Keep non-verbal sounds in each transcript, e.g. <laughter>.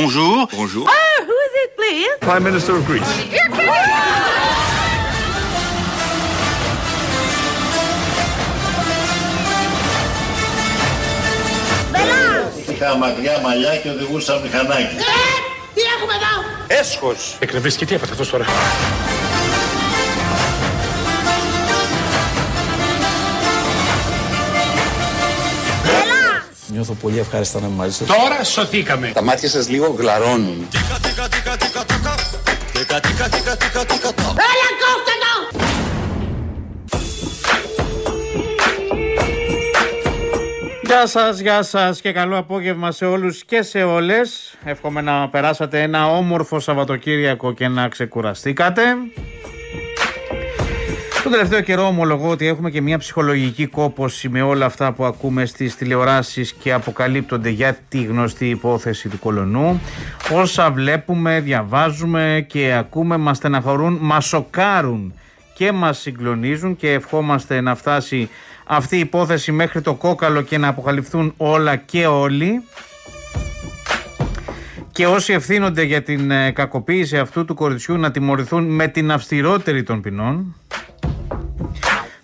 Bonjour. Bonjour. Oh, who is it, please? Prime Minister of Greece. Είχα μακριά μαλλιά και οδηγούσα μηχανάκι. Τι έχουμε εδώ; Έσχος. Εκνευρίστηκε τι έπαθε αυτός τώρα; Νιώθω πολύ ευχάριστα να είμαι μαζί σας. Τώρα σωθήκαμε. Τα μάτια σας λίγο γλαρώνουν. Έλα, κόφτε το! Γεια σας, γεια σας και καλό απόγευμα σε όλους και σε όλες. Εύχομαι να περάσατε ένα όμορφο Σαββατοκύριακο και να ξεκουραστήκατε. Τον τελευταίο καιρό ομολογώ ότι έχουμε και μια ψυχολογική κόπωση με όλα αυτά που ακούμε στις τηλεοράσεις και αποκαλύπτονται για τη γνωστή υπόθεση του κολονού. Όσα βλέπουμε, διαβάζουμε και ακούμε μας στεναχωρούν, μας σοκάρουν και μας συγκλονίζουν και ευχόμαστε να φτάσει αυτή η υπόθεση μέχρι το κόκαλο και να αποκαλυφθούν όλα και όλοι. Και όσοι ευθύνονται για την ε, κακοποίηση αυτού του κοριτσιού να τιμωρηθούν με την αυστηρότερη των ποινών.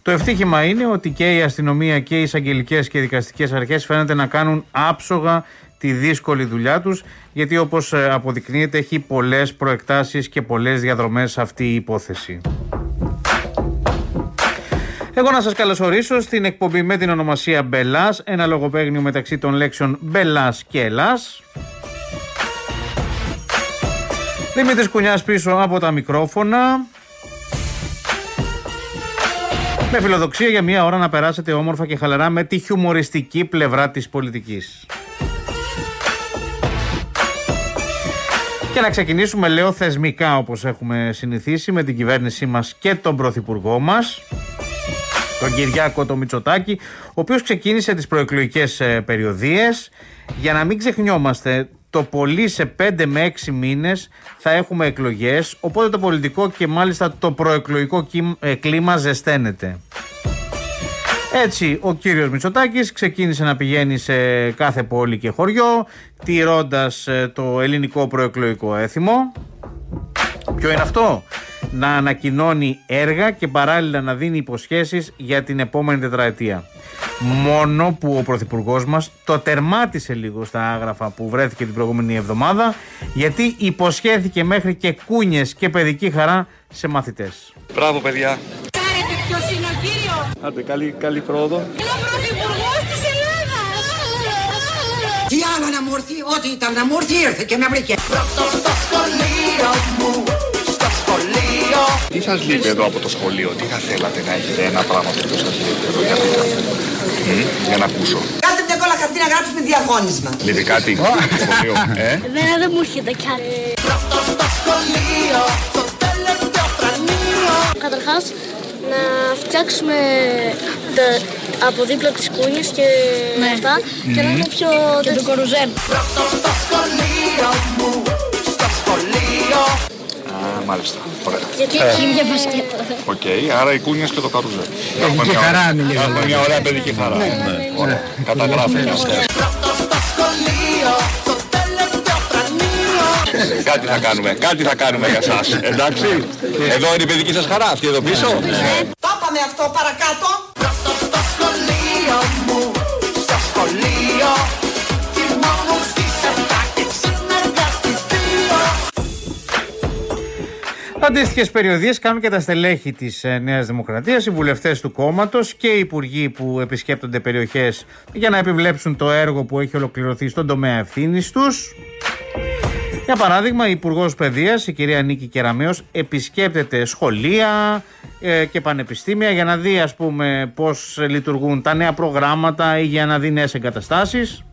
Το ευτύχημα είναι ότι και η αστυνομία και οι εισαγγελικές και δικαστικές αρχές φαίνεται να κάνουν άψογα τη δύσκολη δουλειά τους γιατί όπως ε, αποδεικνύεται έχει πολλές προεκτάσεις και πολλές διαδρομές αυτή η υπόθεση. Εγώ να σας καλωσορίσω στην εκπομπή με την ονομασία Μπελάς, ένα λογοπαίγνιο μεταξύ των λέξεων Μπελάς και Ελλάς. Δημήτρης Κουνιάς πίσω από τα μικρόφωνα. Με φιλοδοξία για μία ώρα να περάσετε όμορφα και χαλαρά με τη χιουμοριστική πλευρά της πολιτικής. Και να ξεκινήσουμε, λέω, θεσμικά όπως έχουμε συνηθίσει με την κυβέρνησή μας και τον Πρωθυπουργό μας, τον Κυριάκο το Μητσοτάκη, ο οποίος ξεκίνησε τις προεκλογικές ε, περιοδίες. Για να μην ξεχνιόμαστε, το πολύ σε 5 με 6 μήνες θα έχουμε εκλογές, οπότε το πολιτικό και μάλιστα το προεκλογικό κύμ- ε, κλίμα ζεσταίνεται. Έτσι, ο κύριος Μητσοτάκης ξεκίνησε να πηγαίνει σε κάθε πόλη και χωριό, τηρώντας ε, το ελληνικό προεκλογικό έθιμο. Ποιο είναι αυτό; Να ανακοινώνει έργα και παράλληλα να δίνει υποσχέσεις για την επόμενη τετραετία. Μόνο που ο Πρωθυπουργός μας το τερμάτισε λίγο στα άγραφα που βρέθηκε την προηγούμενη εβδομάδα γιατί υποσχέθηκε μέχρι και κούνιες και παιδική χαρά σε μαθητές. Μπράβο παιδιά. Ξέρετε ποιος είναι ο κύριος; Άντε καλή, καλή πρόοδο. Είναι ο πρωθυπουργός της Ελλάδας! Τι άλλο να μου έρθει, ό,τι ήταν να μου έρθει ήρθε και με βρήκε. Τι σας λείπει εδώ από το σχολείο, τι θα θέλατε να έχετε ένα πράγμα που σας λείπει εδώ για πείτε. Μμ, Για να ακούσω. Κάντε μια κόλλα χαρτί να γράψουμε διαγώνισμα. Λείπει κάτι; Στο σχολείο, ε; Εμένα δεν μου έρχεται κι άλλο. Καταρχάς, να φτιάξουμε τα, από δίπλα τις κούνιες και αυτά και να είναι πιο... Και το καρουζέλ. Α, μάλιστα. Ωραία. Γιατί έχει μια μπασκέτα. Οκ, άρα οι κούνιες και το καρουζέλ. Έχουμε μια, χαρά, Έχουμε μια ωραία παιδική χαρά. Ναι, Ωραία. Καταγράφει. Κάτι θα κάνουμε, κάτι θα κάνουμε για σας, εντάξει. Εδώ είναι η παιδική σας χαρά, αυτή εδώ πίσω. Το είπαμε αυτό παρακάτω. Αντίστοιχες περιοδίες κάνουν και τα στελέχη της Νέας Δημοκρατίας, οι βουλευτές του κόμματος και οι υπουργοί που επισκέπτονται περιοχές για να επιβλέψουν το έργο που έχει ολοκληρωθεί στον τομέα ευθύνης τους. Για παράδειγμα, η Υπουργός Παιδείας, η κυρία Νίκη Κεραμέο, επισκέπτεται σχολεία ε, και πανεπιστήμια για να δει, ας πούμε, πώς λειτουργούν τα νέα προγράμματα ή για να δει νέες εγκαταστάσεις.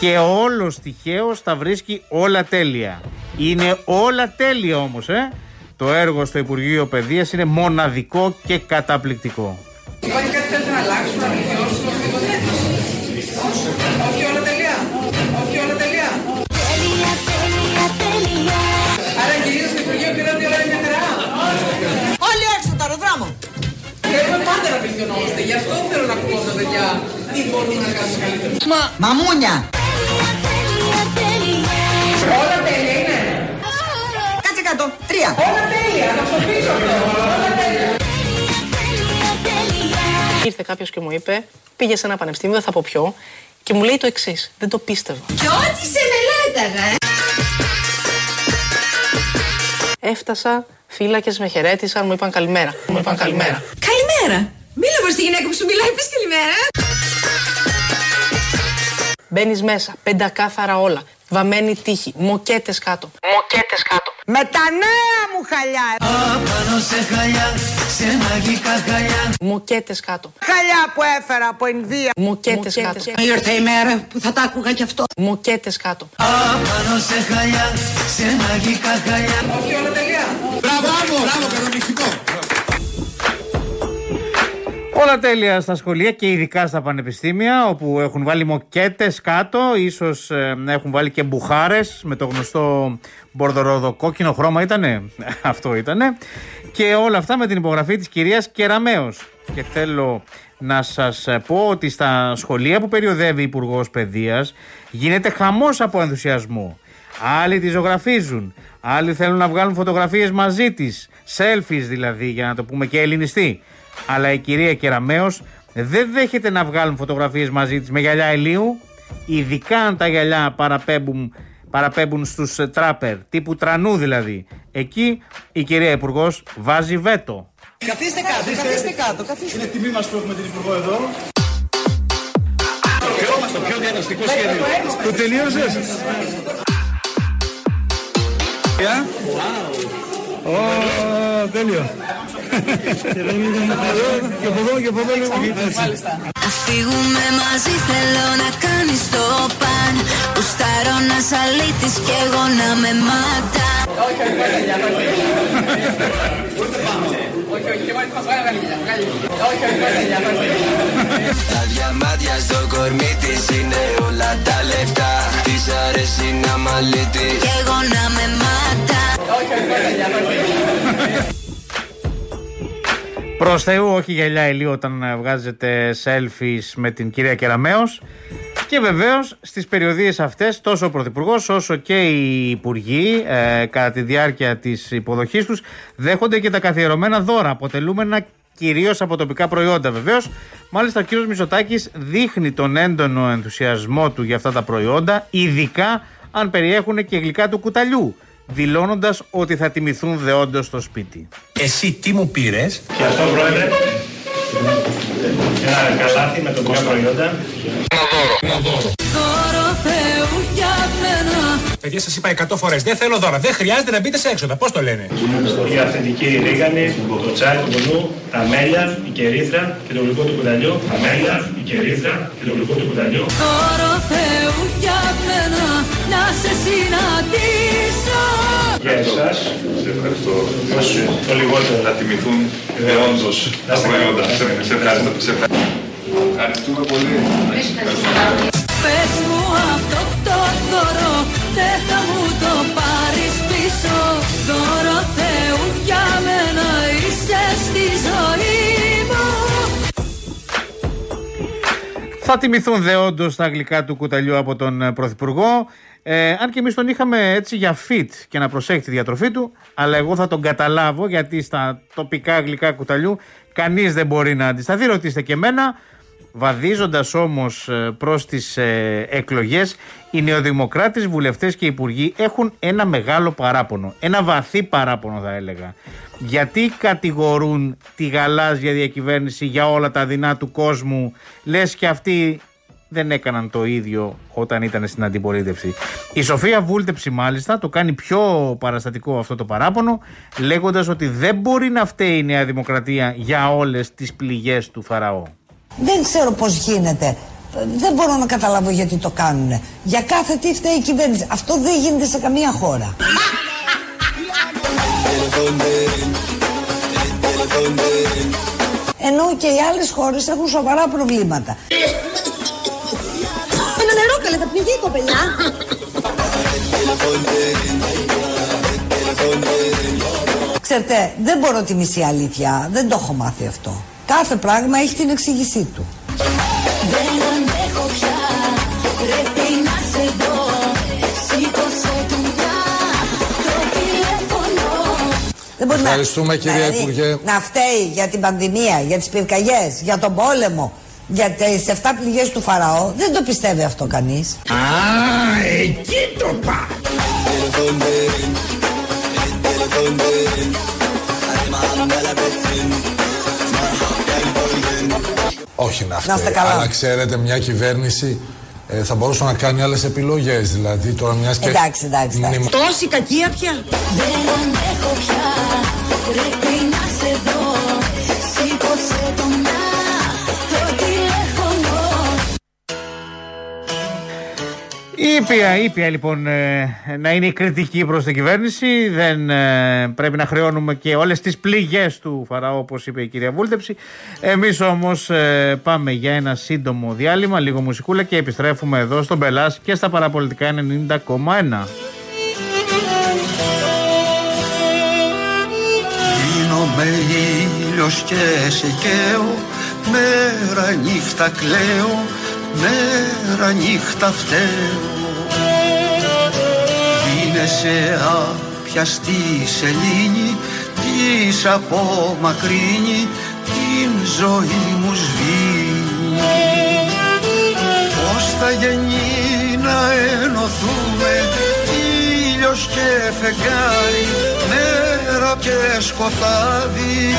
Και όλος τυχαίως τα βρίσκει όλα τέλεια. Είναι όλα τέλεια όμως, ε. Το έργο στο Υπουργείο Παιδείας είναι μοναδικό και καταπληκτικό. Υπάρχει κάτι θέλετε να αλλάξουμε, να βελτιώσουμε, οτιδήποτε. Όχι όλα τελεία. Όχι όλα τελεία. Άρα κυρίως στο Υπουργείο πήραν ότι όλα είναι μια χαρά. Όλοι έξω το αεροδρόμο. Θέλουμε πάντα να βελτιωνόμαστε. Γι' αυτό θέλω να πω στα παιδιά τι μπορούμε να κάνουμε καλύτερα. Μα, μαμούνια. Όλα τέλεια. Να το πεις αυτό. Ήρθε κάποιος και μου είπε, πήγε σε ένα πανεπιστήμιο, δεν θα πω ποιο, και μου λέει το εξής. Δεν το πίστευα. Και ό,τι σε μελέταγα, ε! Έφτασα, φύλακες με χαιρέτησαν, μου είπαν καλημέρα. Μου είπαν καλημέρα. Καλημέρα! Μίλα προ τη γυναίκα που σου μιλάει, πες καλημέρα. Μπαίνεις μέσα, πεντακάθαρα όλα. Βαμμένη τύχη, μοκέτες κάτω. Μοκέτες κάτω. Με τα νέα μου χαλιά. Μοκέτες κάτω. Χαλιά που έφερα από Ινδία. Μοκέτες κάτω. Ήρθε η μέρα που θα τα άκουγα κι αυτό. Μοκέτες κάτω. Όλα τέλεια στα σχολεία και ειδικά στα πανεπιστήμια όπου έχουν βάλει μοκέτες κάτω, ίσως ε, έχουν βάλει και μπουχάρες με το γνωστό μπορδορόδο κόκκινο χρώμα. Ήτανε, <laughs> αυτό ήτανε. Και όλα αυτά με την υπογραφή της κυρίας Κεραμέως. Και θέλω να σας πω ότι στα σχολεία που περιοδεύει η Υπουργός Παιδείας γίνεται χαμός από ενθουσιασμό. Άλλοι τη ζωγραφίζουν, άλλοι θέλουν να βγάλουν φωτογραφίες μαζί της, selfies δηλαδή για να το πούμε και ελληνιστή. Αλλά η κυρία Κεραμέως δεν δέχεται να βγάλουν φωτογραφίες μαζί της με γυαλιά ηλίου, ειδικά αν τα γυαλιά παραπέμπουν, παραπέμπουν στους ε, τράπερ, τύπου τρανού δηλαδή. Εκεί η κυρία Υπουργός βάζει βέτο. Καθίστε κάτω, καθίστε κάτω. Καθίστε. Είναι τιμή μας που έχουμε την Υπουργό εδώ. Το πιο διαδραστικό σχέδιο. Το τελείωσες; Γεια. Ω, τέλειο. Και από εδώ και από εδώ λίγο. Να φύγουμε μαζί θέλω να κάνεις το παν. Γουστάρω να σ' αλήτης κι εγώ να με μάτα. Τα διαμάτια στο κορμί της είναι όλα τα λεφτά. Της αρέσει να μαλίτη Κι εγώ να με μάτα Προς Θεού, όχι γυαλιά ηλίου όταν ε, βγάζετε selfies με την κυρία Κεραμέως. Και βεβαίως στις περιοδίες αυτές, τόσο ο Πρωθυπουργός όσο και οι Υπουργοί, ε, κατά τη διάρκεια της υποδοχής τους, δέχονται και τα καθιερωμένα δώρα, αποτελούμενα κυρίως από τοπικά προϊόντα βεβαίως. Μάλιστα, ο κ. Μητσοτάκης δείχνει τον έντονο ενθουσιασμό του για αυτά τα προϊόντα, ειδικά αν περιέχουν και γλυκά του κουταλιού, δηλώνοντας ότι θα τιμηθούν δεόντως στο σπίτι. Εσύ τι μου πήρες; Και αυτό, Πρόεδρε, ένα καλάθι με τοπικά προϊόντα. Δώρο Θεού για μένα Παιδιά σας είπα 100 φορές, δεν θέλω δώρα, δεν χρειάζεται να μπείτε σε έξοδα, πώς το λένε; Η αυθεντική ρίγανη, το τσάι του βουνού, τα μέλια, η κερίθρα και το γλυκό του κουταλιού. Τα μέλια, η κερίθρα και το γλυκό του κουταλιού. Δώρο Θεού για μένα Να σε συναντήσω Για εσάς, Σε ευχαριστώ. το λιγότερο. Θα τιμηθούν δεόντως τα προϊόντα. Σε σε ευχαριστώ. Σε ευχαριστώ. Ευχαριστούμε πολύ. Πες μου αυτό το δώρο Δεν θα μου το πάρεις πίσω Δώρο Θεού για μένα Είσαι στη ζωή μου Θα τιμηθούν δεόντω τα γλυκά του κουταλιού από τον ε, Πρωθυπουργό. Ε, αν και εμείς τον είχαμε έτσι για fit και να προσέχει τη διατροφή του, αλλά εγώ θα τον καταλάβω γιατί στα τοπικά γλυκά κουταλιού κανείς δεν μπορεί να αντισταθεί. Ρωτήστε και εμένα. Βαδίζοντας όμως προς τις ε, εκλογές, οι νεοδημοκράτες, βουλευτές και υπουργοί έχουν ένα μεγάλο παράπονο. Ένα βαθύ παράπονο, θα έλεγα. Γιατί κατηγορούν τη γαλάζια διακυβέρνηση για όλα τα δεινά του κόσμου, λες και αυτοί δεν έκαναν το ίδιο όταν ήταν στην αντιπολίτευση. Η Σοφία Βούλτεψη μάλιστα το κάνει πιο παραστατικό αυτό το παράπονο λέγοντας ότι δεν μπορεί να φταίει η Νέα Δημοκρατία για όλες τις πληγές του Φαραώ. Δεν ξέρω πώς γίνεται. Δεν μπορώ να καταλάβω γιατί το κάνουν. Για κάθε τι φταίει η κυβέρνηση. Αυτό δεν γίνεται σε καμία χώρα. Ενώ και οι άλλες χώρες έχουν σοβαρά προβλήματα. Ένα νερό καλέ, θα πνιγεί η κοπελιά. Ξέρετε, δεν μπορώ τη μισή αλήθεια. Δεν το έχω μάθει αυτό. Κάθε πράγμα έχει την εξήγησή του. Δεν αντέχω πια Πρέπει να σε δω Σήκωσε δουλειά Το τηλέφωνο Δεν μπορεί να- Ευχαριστούμε, κυρία δηλαδή, Υπουργέ. Να φταίει για την πανδημία, για τις πυρκαγιές, για τον πόλεμο, για τις 7 πληγές του Φαραώ. Δεν το πιστεύει αυτό κανείς. Α, εκεί το πά. Όχι να Να φταίει. είστε καλά. Αλλά ξέρετε, μια κυβέρνηση ε, θα μπορούσε να κάνει άλλες επιλογές. Δηλαδή, τώρα μιας και. Εντάξει, εντάξει, εντάξει. μνημο- Τόση κακία πια. Δεν αντέχω πια, πρέπει να σε δω Σήκωσε το να, Ήπια, ήπια λοιπόν ε, να είναι η κριτική προς την κυβέρνηση. Δεν ε, πρέπει να χρεώνουμε και όλες τις πληγές του Φαραώ όπως είπε η κυρία Βούλτεψη. Εμείς όμως ε, πάμε για ένα σύντομο διάλειμμα, λίγο μουσικούλα και επιστρέφουμε εδώ στον Μπελάς και στα παραπολιτικά 90,1. Γίνομαι ήλιος και σε καίω Μέρα νύχτα κλαίω Μέρα νύχτα φταίω. Δίνεσαι άπιαστη σελήνη Της απομακρύνει Την ζωή μου σβήνει. Πώς θα γεννεί να ενωθούμε Ήλιος και φεγγάρι Μέρα και σκοτάδι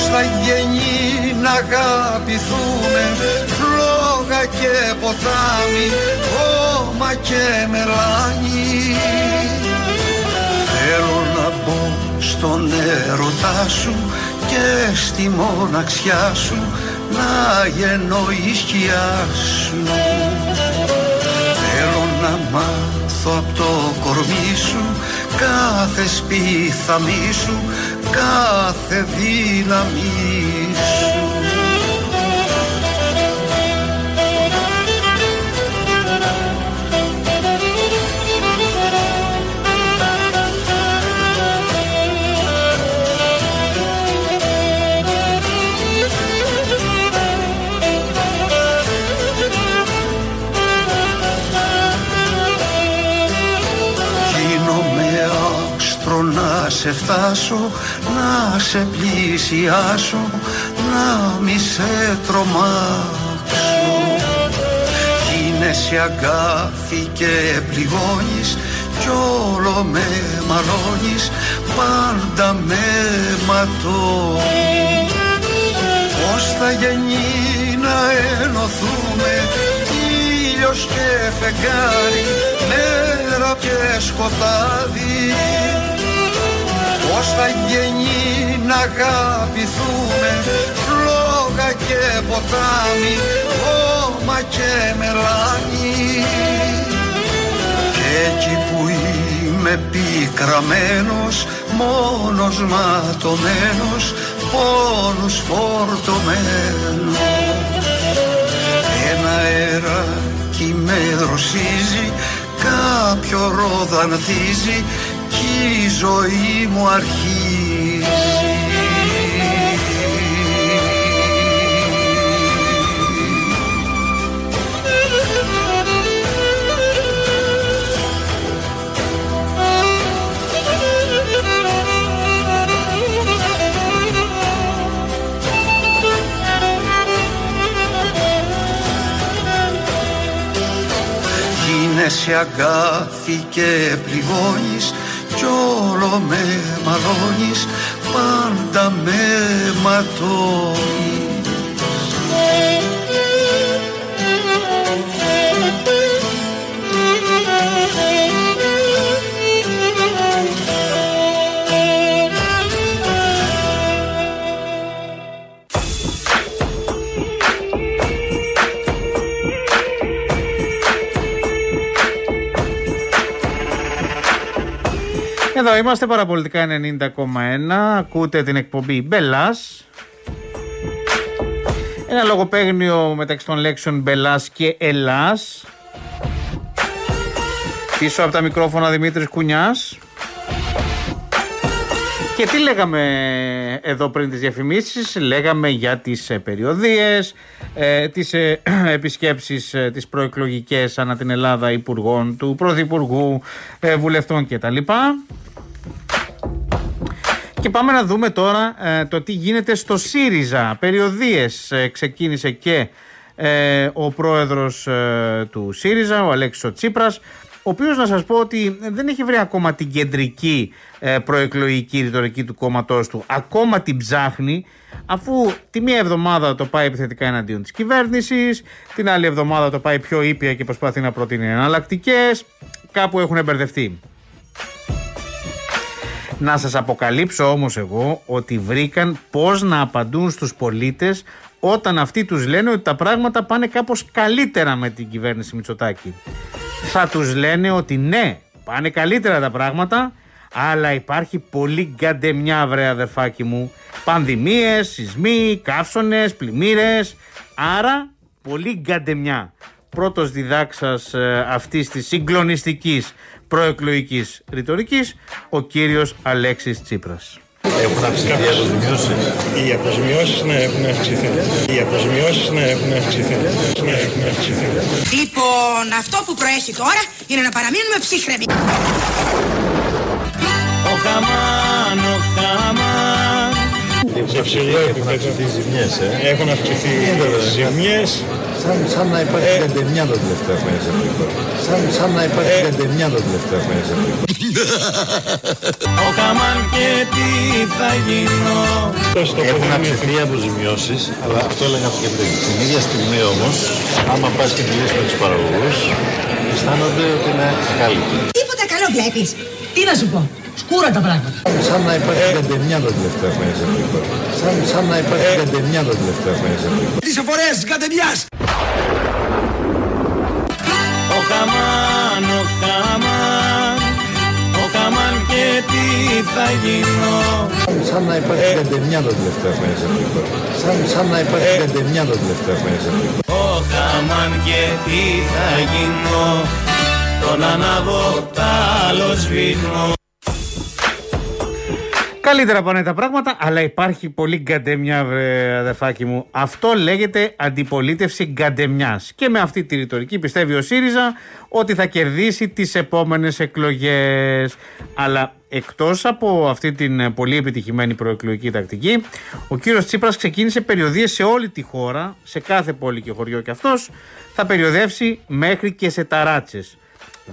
Πώς θα γεννεί να αγαπηθούμε Φλόγα και ποτάμι Χώμα και μελάνι Θέλω να μπω στον έρωτά σου Και στη μοναξιά σου Να γεννώ η σκιά σου. Θέλω να μάθω από το κορμί σου κάθε σπίθαμί σου, κάθε δύναμη σου. Γίνομαι άστρο να σε φτάσω, να σε πλησιάσω, να μη σε τρομάξω. Γίνεσαι αγκάθι και πληγώνεις κι όλο με μαλώνεις, πάντα με ματώνεις. Πώς θα γεννεί να ενωθούμε ήλιος και φεγγάρι μέρα και σκοτάδι Πώς θα γεννεί να αγαπηθούμε φλόγα και ποτάμι χώμα και μελάνι. Και εκεί που είμαι πικραμένος μόνος ματωμένος πόνους φορτωμένος. Ένα αεράκι με δροσίζει κάποιο ρόδα ανθίζει κι η ζωή μου αρχίζει Γίνεσαι αγκάθι και πληγώνεις κι όλο με μαλώνεις πάντα με ματώνεις Εδώ είμαστε παραπολιτικά 90,1. Ακούτε την εκπομπή Μπελά. Ένα λογοπαίγνιο μεταξύ των λέξεων Μπελά και Ελλάς. Πίσω από τα μικρόφωνα Δημήτρης Κουνιάς. Και τι λέγαμε εδώ πριν τις διαφημίσεις, λέγαμε για τις ε, περιοδίες, ε, τις ε, <clears throat> επισκέψεις ε, τις προεκλογικές ανά την Ελλάδα υπουργών, του Πρωθυπουργού, ε, βουλευτών κτλ. Και πάμε να δούμε τώρα ε, το τι γίνεται στο ΣΥΡΙΖΑ. Περιοδίες ε, ξεκίνησε και ε, ο πρόεδρος ε, του ΣΥΡΙΖΑ, ο Αλέξης ο Τσίπρας, ο οποίος να σας πω ότι δεν έχει βρει ακόμα την κεντρική ε, προεκλογική ρητορική του κόμματός του. Ακόμα την ψάχνει, αφού τη μία εβδομάδα το πάει επιθετικά εναντίον της κυβέρνησης, την άλλη εβδομάδα το πάει πιο ήπια και προσπαθεί να προτείνει εναλλακτικές. Κάπου έχουν μπερδευτεί. Να σας αποκαλύψω όμως εγώ ότι βρήκαν πώς να απαντούν στους πολίτες όταν αυτοί τους λένε ότι τα πράγματα πάνε κάπως καλύτερα με την κυβέρνηση Μητσοτάκη. Θα τους λένε ότι ναι, πάνε καλύτερα τα πράγματα, αλλά υπάρχει πολύ γκαντεμιά βρε αδερφάκι μου. Πανδημίες, σεισμοί, καύσονες, πλημμύρες, άρα πολύ γκαντεμιά. Πρώτος διδάξας ε, αυτής της συγκλονιστικής προεκλογικής ρητορικής, ο κύριος Αλέξης Τσίπρας. Έχουν αυξηθεί οι αποζημιώσεις. Οι αποζημιώσεις ναι, έχουν αυξηθεί. Οι αποζημιώσεις ναι, έχουν αυξηθεί. Ναι, έχουν αυξηθεί. Λοιπόν, αυτό που προέχει τώρα είναι να παραμείνουμε ψύχρεμοι. Ο Χαμάν, ο Χαμάν Σε ψηλό επίπεδο. ζημιές, ε. Έχουν αυξηθεί οι ζημιές. Σαν, σαν να υπάρχει καντεμιά τα τελευταία χρόνια σε αυτό το χώρο. Σαν, σαν να υπάρχει καντεμιά τα τελευταία χρόνια σε αυτό το χώρο. <laughs> Ο Χαμάν και τι θα γίνω Έχουν αυξηθεί οι αποζημιώσεις, αλλά αυτό έλεγα και πριν. Την ίδια στιγμή όμως, άμα πας και μιλήσεις με τους παραγωγούς, αισθάνονται ότι είναι ακάλυπτοι. Τίποτα καλό βλέπεις. Τι να σου πω. Σκούρα τα πράγματα. Σαν να υπάρχει καντεμιά τα τελευταία χρόνια σε αυτό το χώρο. Σαν, σαν να υπάρχει καντεμιά τα τελευταία χρόνια σε αυτό το χώρο. Τις εφορές της κατεμιάς Ο Χαμάν, ο Χαμάν Ο Χαμάν και τι θα γίνω Σαν να υπάρχει καντεμιά τα τελευταία χρόνια σε αυτό το χώρο. Σαν, σαν να υπάρχει καντεμιά τα τελευταία χρόνια σε αυτό το χώρο. Ο Χαμάν και τι θα γίνω Τον ανάβω τ' άλλος σβήνω Καλύτερα πάνε τα πράγματα, αλλά υπάρχει πολύ γκαντεμιά, βρε αδερφάκι μου. Αυτό λέγεται αντιπολίτευση γκαντεμιάς. Και με αυτή τη ρητορική πιστεύει ο ΣΥΡΙΖΑ ότι θα κερδίσει τις επόμενες εκλογές. Αλλά εκτός από αυτή την ε, πολύ επιτυχημένη προεκλογική τακτική, ο κύριος Τσίπρας ξεκίνησε περιοδίες σε όλη τη χώρα, σε κάθε πόλη και χωριό και αυτός, θα περιοδεύσει μέχρι και σε ταράτσες.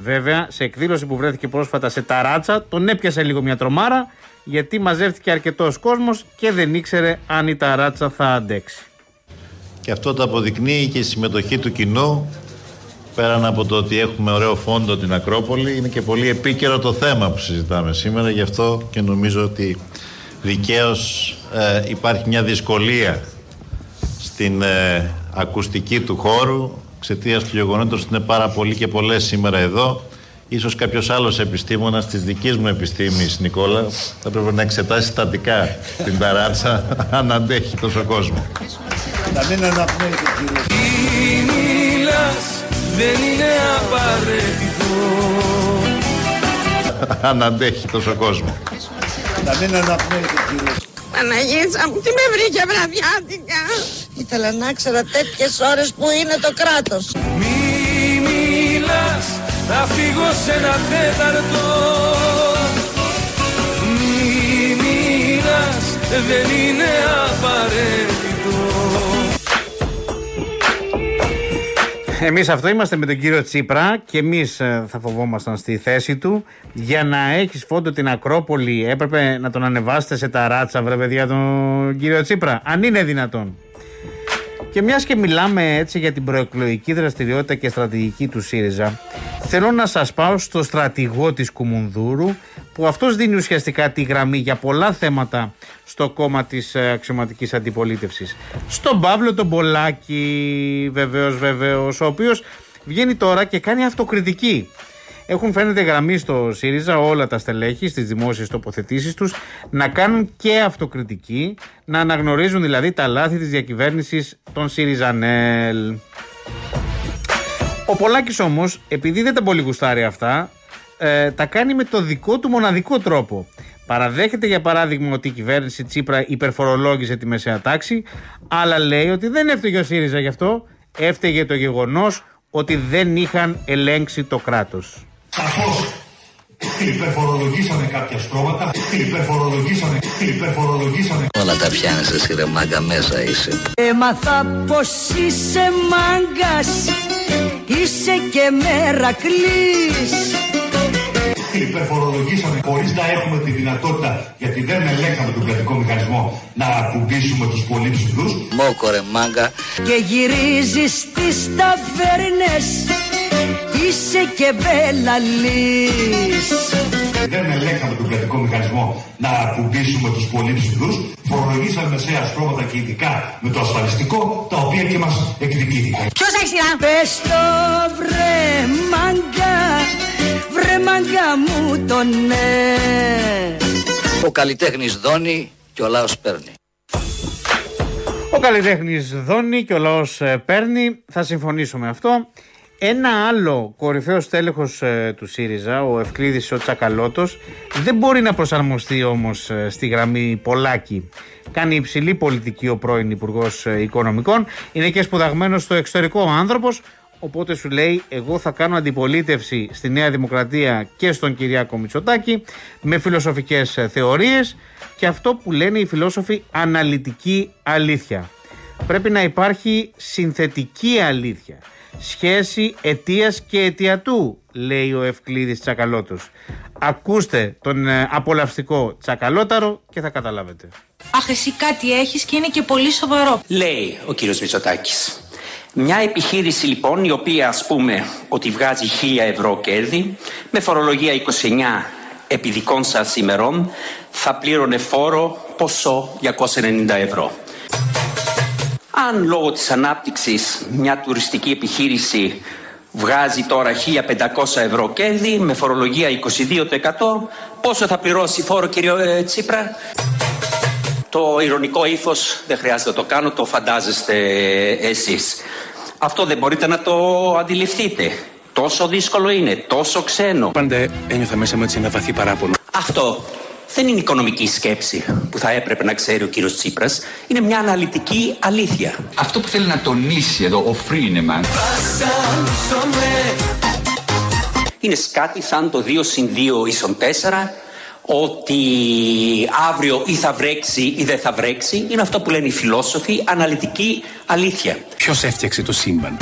Βέβαια, σε εκδήλωση που βρέθηκε πρόσφατα σε ταράτσα, τον έπιασε λίγο μια τρομάρα γιατί μαζεύτηκε αρκετός κόσμος και δεν ήξερε αν η ταράτσα θα αντέξει. Και αυτό το αποδεικνύει και η συμμετοχή του κοινού πέραν από το ότι έχουμε ωραίο φόντο την Ακρόπολη είναι και πολύ επίκαιρο το θέμα που συζητάμε σήμερα γι' αυτό και νομίζω ότι δικαίως ε, υπάρχει μια δυσκολία στην ε, ακουστική του χώρου εξαιτίας του γεγονότος ότι είναι πάρα πολλοί και πολλές σήμερα εδώ Ίσως κάποιος άλλος επιστήμονας της δικής μου επιστήμης, Νικόλα, θα πρέπει να εξετάσει στατικά την ταράτσα <laughs> αν αντέχει τόσο κόσμο. Να μην αναπνέει Τι μιλάς δεν είναι απαραίτητο <laughs> αν αντέχει τόσο κόσμο. Να μην αναπνέει Παναγίτσα μου, τι με βρήκε βραδιάτικα. Ήθελα να ξέρω τέτοιες ώρες που είναι το κράτος. Μη μιλάς θα φύγω σε ένα τέταρτο Μη μιλάς δεν είναι απαραίτητο Εμείς αυτό είμαστε με τον κύριο Τσίπρα και εμείς θα φοβόμασταν στη θέση του. Για να έχεις φόντο την Ακρόπολη, έπρεπε να τον ανεβάσετε σε τα ράτσα, βρε παιδιά, τον κύριο Τσίπρα. Αν είναι δυνατόν. Και μιας και μιλάμε έτσι για την προεκλογική δραστηριότητα και στρατηγική του ΣΥΡΙΖΑ, θέλω να σας πάω στο στρατηγό της Κουμουνδούρου, που αυτός δίνει ουσιαστικά τη γραμμή για πολλά θέματα στο κόμμα της ε, αξιωματικής αντιπολίτευσης. Στον Παύλο τον Πολάκη, βεβαίως, βεβαίως, ο οποίος βγαίνει τώρα και κάνει αυτοκριτική. Έχουν φαίνεται γραμμή στο ΣΥΡΙΖΑ όλα τα στελέχη στις δημόσιες τοποθετήσεις τους να κάνουν και αυτοκριτική, να αναγνωρίζουν δηλαδή τα λάθη της διακυβέρνησης των ΣΥΡΙΖΑΝΕΛ. Ο Πολάκης όμως, επειδή δεν τα πολύ γουστάρει αυτά, ε, τα κάνει με το δικό του μοναδικό τρόπο. Παραδέχεται για παράδειγμα ότι η κυβέρνηση Τσίπρα υπερφορολόγησε τη μεσαία τάξη, αλλά λέει ότι δεν έφταιγε ο ΣΥΡΙΖΑ γι' αυτό, έφταιγε το γεγονός ότι δεν είχαν ελέγξει το κράτος. Σαφώς Υπερφορολογήσανε κάποια στρώματα. Υπερφορολογήσανε. Υπερφορολογήσανε. Όλα τα πιάνεις εσύ ρε μάγκα μέσα είσαι. Έμαθα πως είσαι μάγκας Είσαι και μερακλής Υπερφορολογήσαμε χωρίς να έχουμε τη δυνατότητα, γιατί δεν ελέγχαμε τον κρατικό μηχανισμό, να ακουμπήσουμε τους πολύ ψηλούς. Μόκο ρε μάγκα. Και γυρίζεις στις ταβέρνες Είσαι και μπελαλής Δεν ελέγχαμε τον κρατικό μηχανισμό να ακουμπήσουμε τους πολύ ψηλούς. Φορολογήσαμε μεσαία στρώματα και ειδικά με το ασφαλιστικό, τα οποία και μας εκδικήθηκαν. Ποιος έχει σειρά; Πες το βρε μάγκα Βρε μάγκα μου το ναι Ο καλλιτέχνης δώνει και ο λαός παίρνει. Ο καλλιτέχνης δώνει και ο λαός παίρνει. Θα συμφωνήσω με αυτό. Ένα άλλο κορυφαίος στέλεχος του ΣΥΡΙΖΑ, ο Ευκλήδης ο Τσακαλώτος, δεν μπορεί να προσαρμοστεί όμως ε, στη γραμμή Πολάκη. Κάνει υψηλή πολιτική ο πρώην Υπουργός Οικονομικών. Είναι και σπουδαγμένος στο εξωτερικό ο άνθρωπος, Οπότε σου λέει, εγώ θα κάνω αντιπολίτευση στη Νέα Δημοκρατία και στον Κυριάκο Μητσοτάκη με φιλοσοφικές ε, θεωρίες και αυτό που λένε οι φιλόσοφοι αναλυτική αλήθεια. Πρέπει να υπάρχει συνθετική αλήθεια. Σχέση αιτίας και αιτιατού, λέει ο Ευκλήδης Τσακαλώτος. Ακούστε τον ε, απολαυστικό Τσακαλώταρο και θα καταλάβετε. Αχ, εσύ κάτι έχεις και είναι και πολύ σοβαρό. Λέει ο κύριος Μητσοτάκης. Μια επιχείρηση λοιπόν η οποία ας πούμε ότι βγάζει 1000 ευρώ κέρδη με φορολογία 29 επιδικών σας ημερών θα πλήρωνε φόρο ποσό 290 ευρώ. Αν λόγω της ανάπτυξης μια τουριστική επιχείρηση βγάζει τώρα 1500 ευρώ κέρδη με φορολογία 22% πόσο θα πληρώσει φόρο κύριο ε, Τσίπρα; Το ηρωνικό ύφος δεν χρειάζεται να το κάνω, το φαντάζεστε εσείς. Αυτό δεν μπορείτε να το αντιληφθείτε. Τόσο δύσκολο είναι, τόσο ξένο. Πάντα ένιωθα μέσα μου έτσι ένα βαθύ παράπονο. Αυτό δεν είναι οικονομική σκέψη που θα έπρεπε να ξέρει ο κύριος Τσίπρας. Είναι μια αναλυτική αλήθεια. Αυτό που θέλει να τονίσει εδώ ο Φρίνεμαν Είναι σκάτι σαν το 2 συν 2 ίσον 4 ότι αύριο ή θα βρέξει ή δεν θα βρέξει είναι αυτό που λένε οι φιλόσοφοι αναλυτική αλήθεια. Ποιος έφτιαξε το σύμπαν;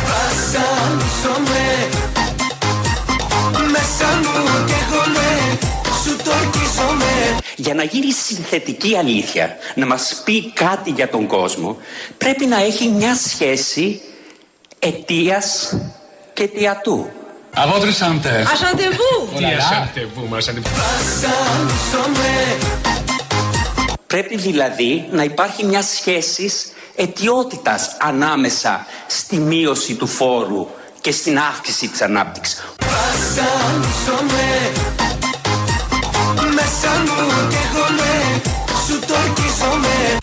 Για να γίνει συνθετική αλήθεια, να μας πει κάτι για τον κόσμο, πρέπει να έχει μια σχέση αιτίας και αιτιατού. À votre santé. Ασαντεβού. Τι ασάντεβου μας Πρέπει δηλαδή να υπάρχει μια σχέση αιτιότητας ανάμεσα στη μείωση του φόρου και στην αύξηση της ανάπτυξης. Το ορκίζομαι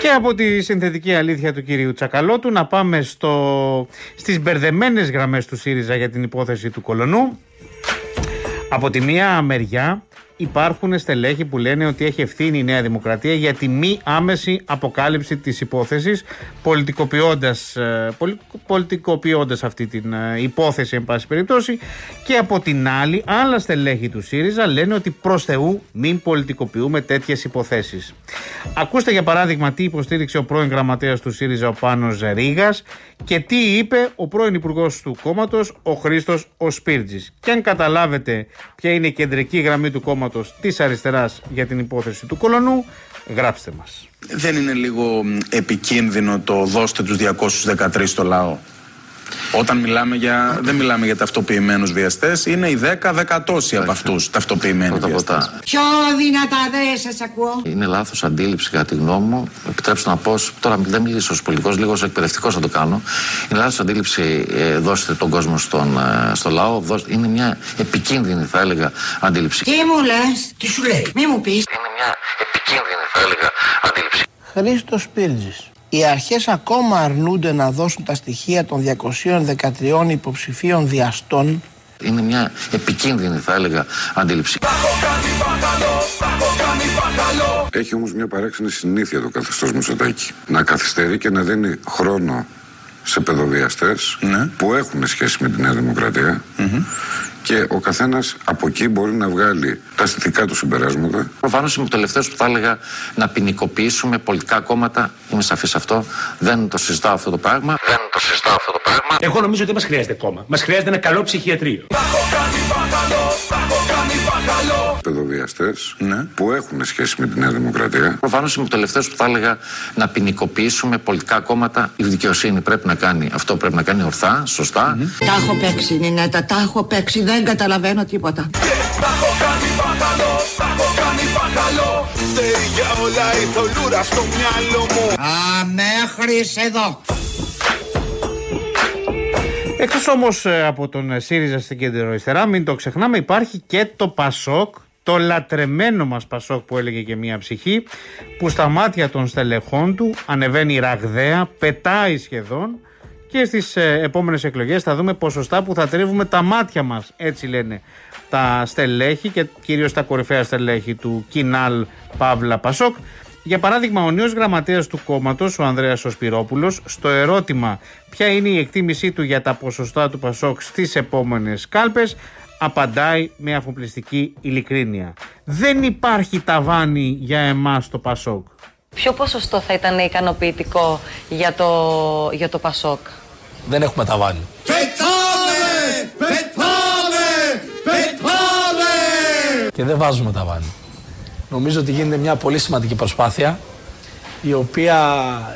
Και από τη συνθετική αλήθεια του κυρίου Τσακαλώτου να πάμε στο, στις μπερδεμένες γραμμές του ΣΥΡΙΖΑ για την υπόθεση του Κολονού. Από τη μία μεριά υπάρχουν στελέχη που λένε ότι έχει ευθύνη η Νέα Δημοκρατία για τη μη άμεση αποκάλυψη της υπόθεσης πολιτικοποιώντας, ε, πολι- πολιτικοποιώντας αυτή την ε, υπόθεση εν πάση περιπτώσει και από την άλλη άλλα στελέχη του ΣΥΡΙΖΑ λένε ότι προς Θεού μην πολιτικοποιούμε τέτοιες υποθέσεις. Ακούστε για παράδειγμα τι υποστήριξε ο πρώην γραμματέας του ΣΥΡΙΖΑ ο Πάνος Ρήγας και τι είπε ο πρώην υπουργός του κόμματος ο Χρήστος ο Σπίρτζης. Και αν καταλάβετε ποια είναι η κεντρική γραμμή του κόμματος της αριστεράς για την υπόθεση του Κολονού, γράψτε μας. Δεν είναι λίγο μ, επικίνδυνο το δώστε τους 213 στο λαό. Όταν μιλάμε για, δεν μιλάμε για ταυτοποιημένους βιαστές, είναι οι 10 δεκατόσοι από αυτούς ταυτοποιημένοι βιαστές. Πιο δυνατά δεν σας ακούω. Είναι λάθος αντίληψη κατά τη γνώμη μου. Επιτρέψτε να πω, τώρα δεν μιλήσω ως πολιτικός, λίγο ως εκπαιδευτικός θα το κάνω. Είναι λάθος αντίληψη, ε, δώστε τον κόσμο στον, ε, στο λαό. Δώστε, είναι μια επικίνδυνη, θα έλεγα, αντίληψη. Τι μου λες, τι σου λέει, μη μου πεις. Είναι μια επικίνδυνη, θα έλεγα, αντίληψη. Χρήστος Πίρτζης. Οι αρχές ακόμα αρνούνται να δώσουν τα στοιχεία των 213 υποψηφίων διαστών. Είναι μια επικίνδυνη, θα έλεγα, αντίληψη. Έχει όμως μια παράξενη συνήθεια το καθεστώς Μητσοτάκη. Να καθυστερεί και να δίνει χρόνο σε παιδοβιαστές που έχουν σχέση με τη Νέα Δημοκρατία και ο καθένας από εκεί μπορεί να βγάλει τα αισθητικά του συμπεράσματα. Προφανώς είμαι ο τελευταίος που θα έλεγα να ποινικοποιήσουμε πολιτικά κόμματα. Είμαι σαφής σε αυτό. Δεν το συζητάω αυτό το πράγμα. Δεν το συζητάω αυτό το πράγμα. Εγώ νομίζω ότι δεν μας χρειάζεται κόμμα. Μας χρειάζεται ένα καλό ψυχιατρίο. Παιδοβιαστές που έχουν σχέση με τη Νέα Δημοκρατία. Προφανώς είμαι ο τελευταίος που θα έλεγα να ποινικοποιήσουμε πολιτικά κόμματα. Η δικαιοσύνη πρέπει να κάνει αυτό, πρέπει να κάνει ορθά, σωστά. Τα έχω παίξει, Νινέτα, τα έχω παίξει, δεν καταλαβαίνω τίποτα. Για όλα η θολούρα στο μυαλό μου Α, μέχρι εδώ. Εκτός όμως από τον ε, ΣΥΡΙΖΑ στην κέντρο αριστερά, μην το ξεχνάμε, υπάρχει και το ΠΑΣΟΚ, το λατρεμένο μας Πασόκ που έλεγε και μία ψυχή, που στα μάτια των στελεχών του ανεβαίνει ραγδαία, πετάει σχεδόν και στις ε, επόμενες εκλογές θα δούμε ποσοστά που θα τρίβουμε τα μάτια μας, έτσι λένε τα στελέχη και κυρίως τα κορυφαία στελέχη του Κινάλ Παύλα Πασόκ. Για παράδειγμα, ο νέος γραμματέας του κόμματος, ο Ανδρέας Οσπυρόπουλο, στο ερώτημα ποια είναι η εκτίμησή του για τα ποσοστά του Πασόκ στις επόμενες κάλπες, απαντάει με αφοπλιστική ειλικρίνεια. Δεν υπάρχει ταβάνι για εμάς το Πασόκ. Ποιο ποσοστό θα ήταν ικανοποιητικό για το, για το Πασόκ; Δεν έχουμε ταβάνι. Πετάμε! Πετάμε! Πετάμε! Και δεν βάζουμε ταβάνι. Νομίζω ότι γίνεται μια πολύ σημαντική προσπάθεια η οποία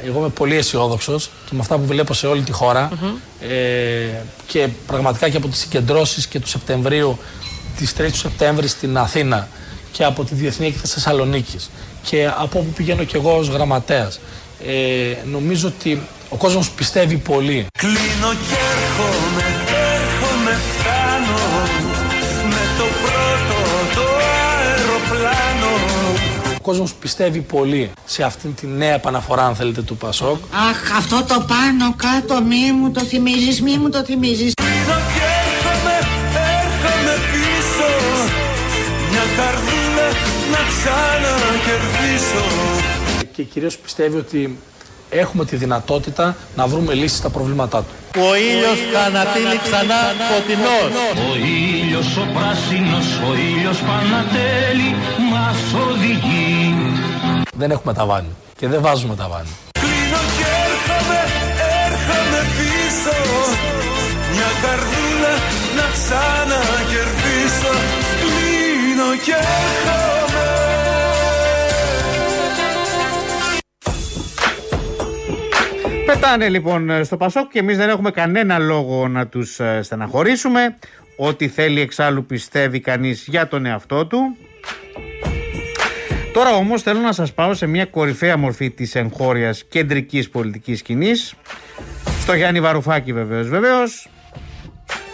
εγώ είμαι πολύ αισιόδοξος και με αυτά που βλέπω σε όλη τη χώρα ε, και πραγματικά και από τις συγκεντρώσεις και του Σεπτεμβρίου της 3 του Σεπτέμβρη στην Αθήνα και από τη Διεθνή Έκθεση Θεσσαλονίκης και από όπου πηγαίνω και εγώ ως γραμματέας ε, νομίζω ότι ο κόσμος πιστεύει πολύ. Κλείνω και έρχομαι, έρχομαι, φτάνω Με το πρώτο κόσμος πιστεύει πολύ σε αυτήν τη νέα επαναφορά αν θέλετε του Πασόκ Αχ, αυτό το πάνω κάτω μη μου το θυμίζεις, μη μου το θυμίζεις. Κλείνω και έρχομαι, έρχομαι πίσω Μια καρδούλα να ξανακερδίσω και κυρίως πιστεύει ότι έχουμε τη δυνατότητα να βρούμε λύσεις στα προβλήματά του. Ο ήλιος κανατείλει ξανά φωτεινός. Ο ήλιος ο πράσινος, ο ήλιος Πανατέλη μας οδηγεί Δεν έχουμε ταβάνι και δεν βάζουμε ταβάνι. Κλείνω και έρχομαι, έρχομαι πίσω Μια καρδούλα να ξανακερδίσω Κλείνω και έρχομαι Πετάνε λοιπόν στο Πασόκ και εμείς δεν έχουμε κανένα λόγο να τους στεναχωρήσουμε. Ό,τι θέλει εξάλλου πιστεύει κανείς για τον εαυτό του. Τώρα όμως θέλω να σας πάω σε μια κορυφαία μορφή της εγχώριας κεντρικής πολιτικής σκηνής. Στο Γιάννη Βαρουφάκη βεβαίως. Βεβαίως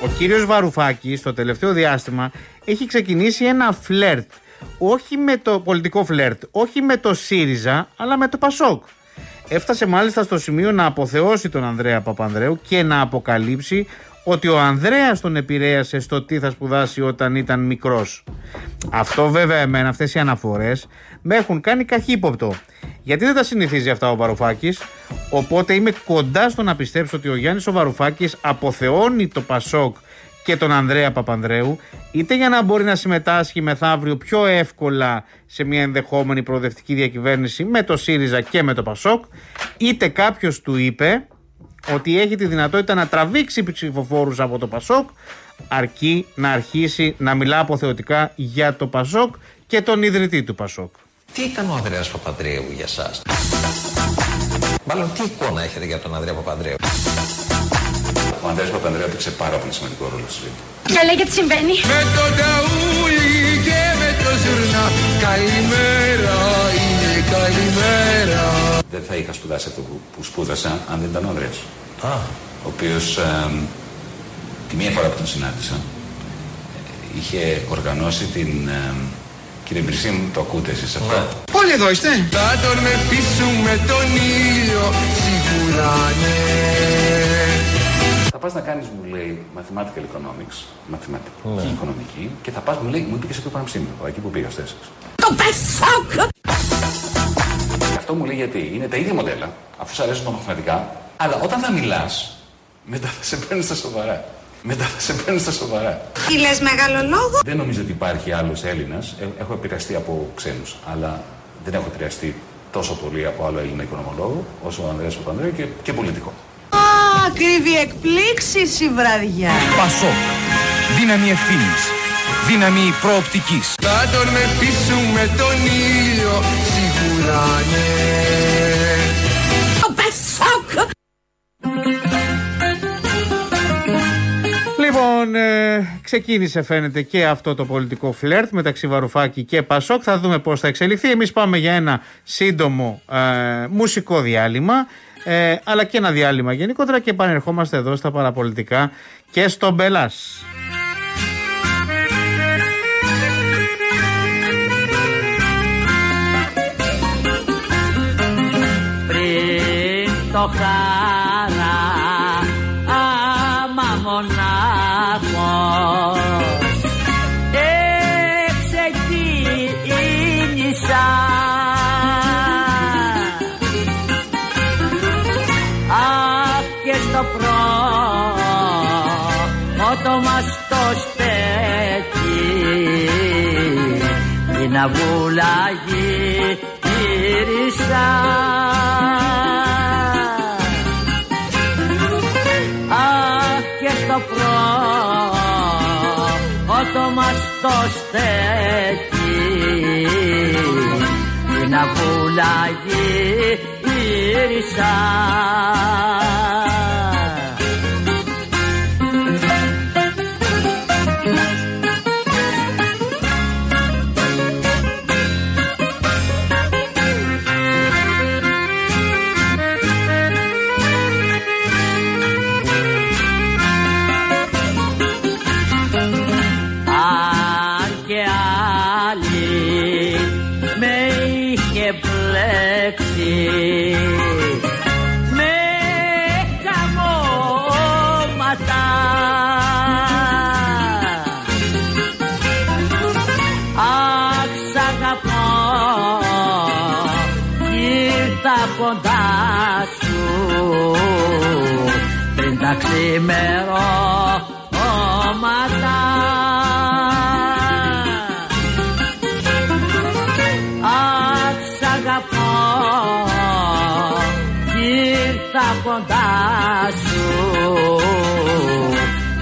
ο κύριος Βαρουφάκη στο τελευταίο διάστημα έχει ξεκινήσει ένα φλερτ. Όχι με το πολιτικό φλερτ, όχι με το ΣΥΡΙΖΑ, αλλά με το ΠΑΣΟΚ. Έφτασε μάλιστα στο σημείο να αποθεώσει τον Ανδρέα Παπανδρέου και να αποκαλύψει ότι ο Ανδρέας τον επηρέασε στο τι θα σπουδάσει όταν ήταν μικρός. Αυτό βέβαια εμένα αυτές οι αναφορές με έχουν κάνει καχύποπτο. Γιατί δεν τα συνηθίζει αυτά ο Βαρουφάκης, οπότε είμαι κοντά στο να πιστέψω ότι ο Γιάννης ο Βαρουφάκης αποθεώνει το Πασόκ και τον Ανδρέα Παπανδρέου, είτε για να μπορεί να συμμετάσχει μεθαύριο πιο εύκολα σε μια ενδεχόμενη προοδευτική διακυβέρνηση με το ΣΥΡΙΖΑ και με το ΠΑΣΟΚ, είτε κάποιος του είπε ότι έχει τη δυνατότητα να τραβήξει ψηφοφόρους από το ΠΑΣΟΚ αρκεί να αρχίσει να μιλά αποθεωτικά για το ΠΑΣΟΚ και τον ιδρυτή του ΠΑΣΟΚ. Τι ήταν ο Ανδρέας Παπανδρέου για σας; Μάλλον τι εικόνα έχετε για τον Ανδρέα Παπανδρέου. Ο Ανδρέας Παπανδρέου έπαιξε πάρα πολύ σημαντικό ρόλο στη ζωή του. Για λέγε τι συμβαίνει. Με το ταούλι και με το ζουρνά Καλημέρα είναι καλημέρα Δεν θα είχα σπουδάσει αυτό που, που σπούδασα αν δεν ήταν ο Ανδρέας. Α. Ο οποίος εμ, τη μία φορά που τον συνάντησα ε, είχε οργανώσει την εμ, Κύριε Μπρισίμ, το ακούτε εσείς αυτό; Όλοι εδώ είστε Θα τον με πείσουμε τον ήλιο Σίγουρα ναι Θα πας να κάνεις, μου λέει, mathematical economics, μαθηματική Ναι. οικονομική και θα πας, μου λέει, μου είπε και σε το πανεπιστήμιο, εκεί που πήγα στο Essex. Το Πασόκ Αυτό μου λέει γιατί είναι τα ίδια μοντέλα, αφού σου αρέσουν τα μαθηματικά, Αλλά όταν θα μιλάς, μετά θα σε παίρνει στα σοβαρά. Μετά θα σε παίρνει στα σοβαρά. Τι λες μεγάλο λόγο; Δεν νομίζω ότι υπάρχει άλλος Έλληνας. Ε, Έχω επηρεαστεί από ξένους, αλλά δεν έχω επηρεαστεί τόσο πολύ από άλλο Έλληνα οικονομολόγο, όσο ο Ανδρέας Παπανδρέου και, και πολιτικό. Α, κρύβει εκπλήξεις η βραδιά. Πασόκ. Δύναμη ευθύνης. Δύναμη προοπτικής. Θα τον μεθύσουμε τον ήλιο σίγουρα ναι Ο Πασόκ. Λοιπόν, ε, ξεκίνησε φαίνεται και αυτό το πολιτικό φλερτ μεταξύ Βαρουφάκη και Πασόκ. Θα δούμε πώς θα εξελιχθεί. Εμείς πάμε για ένα σύντομο ε, μουσικό διάλειμμα, ε, αλλά και ένα διάλειμμα γενικότερα και επανερχόμαστε εδώ στα παραπολιτικά και στο Μπελάς. Το χαρά άμα μονάχος. Εξεκίνησα Αχ και στο πρώτο μας το στέκει την αβούλα γύρισα μας το στέκει την αβούλα γύρισα τα ξημερώματα Αχ σ' αγαπώ ήρθα κοντά σου.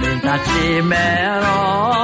Πριν τα ξημερώματα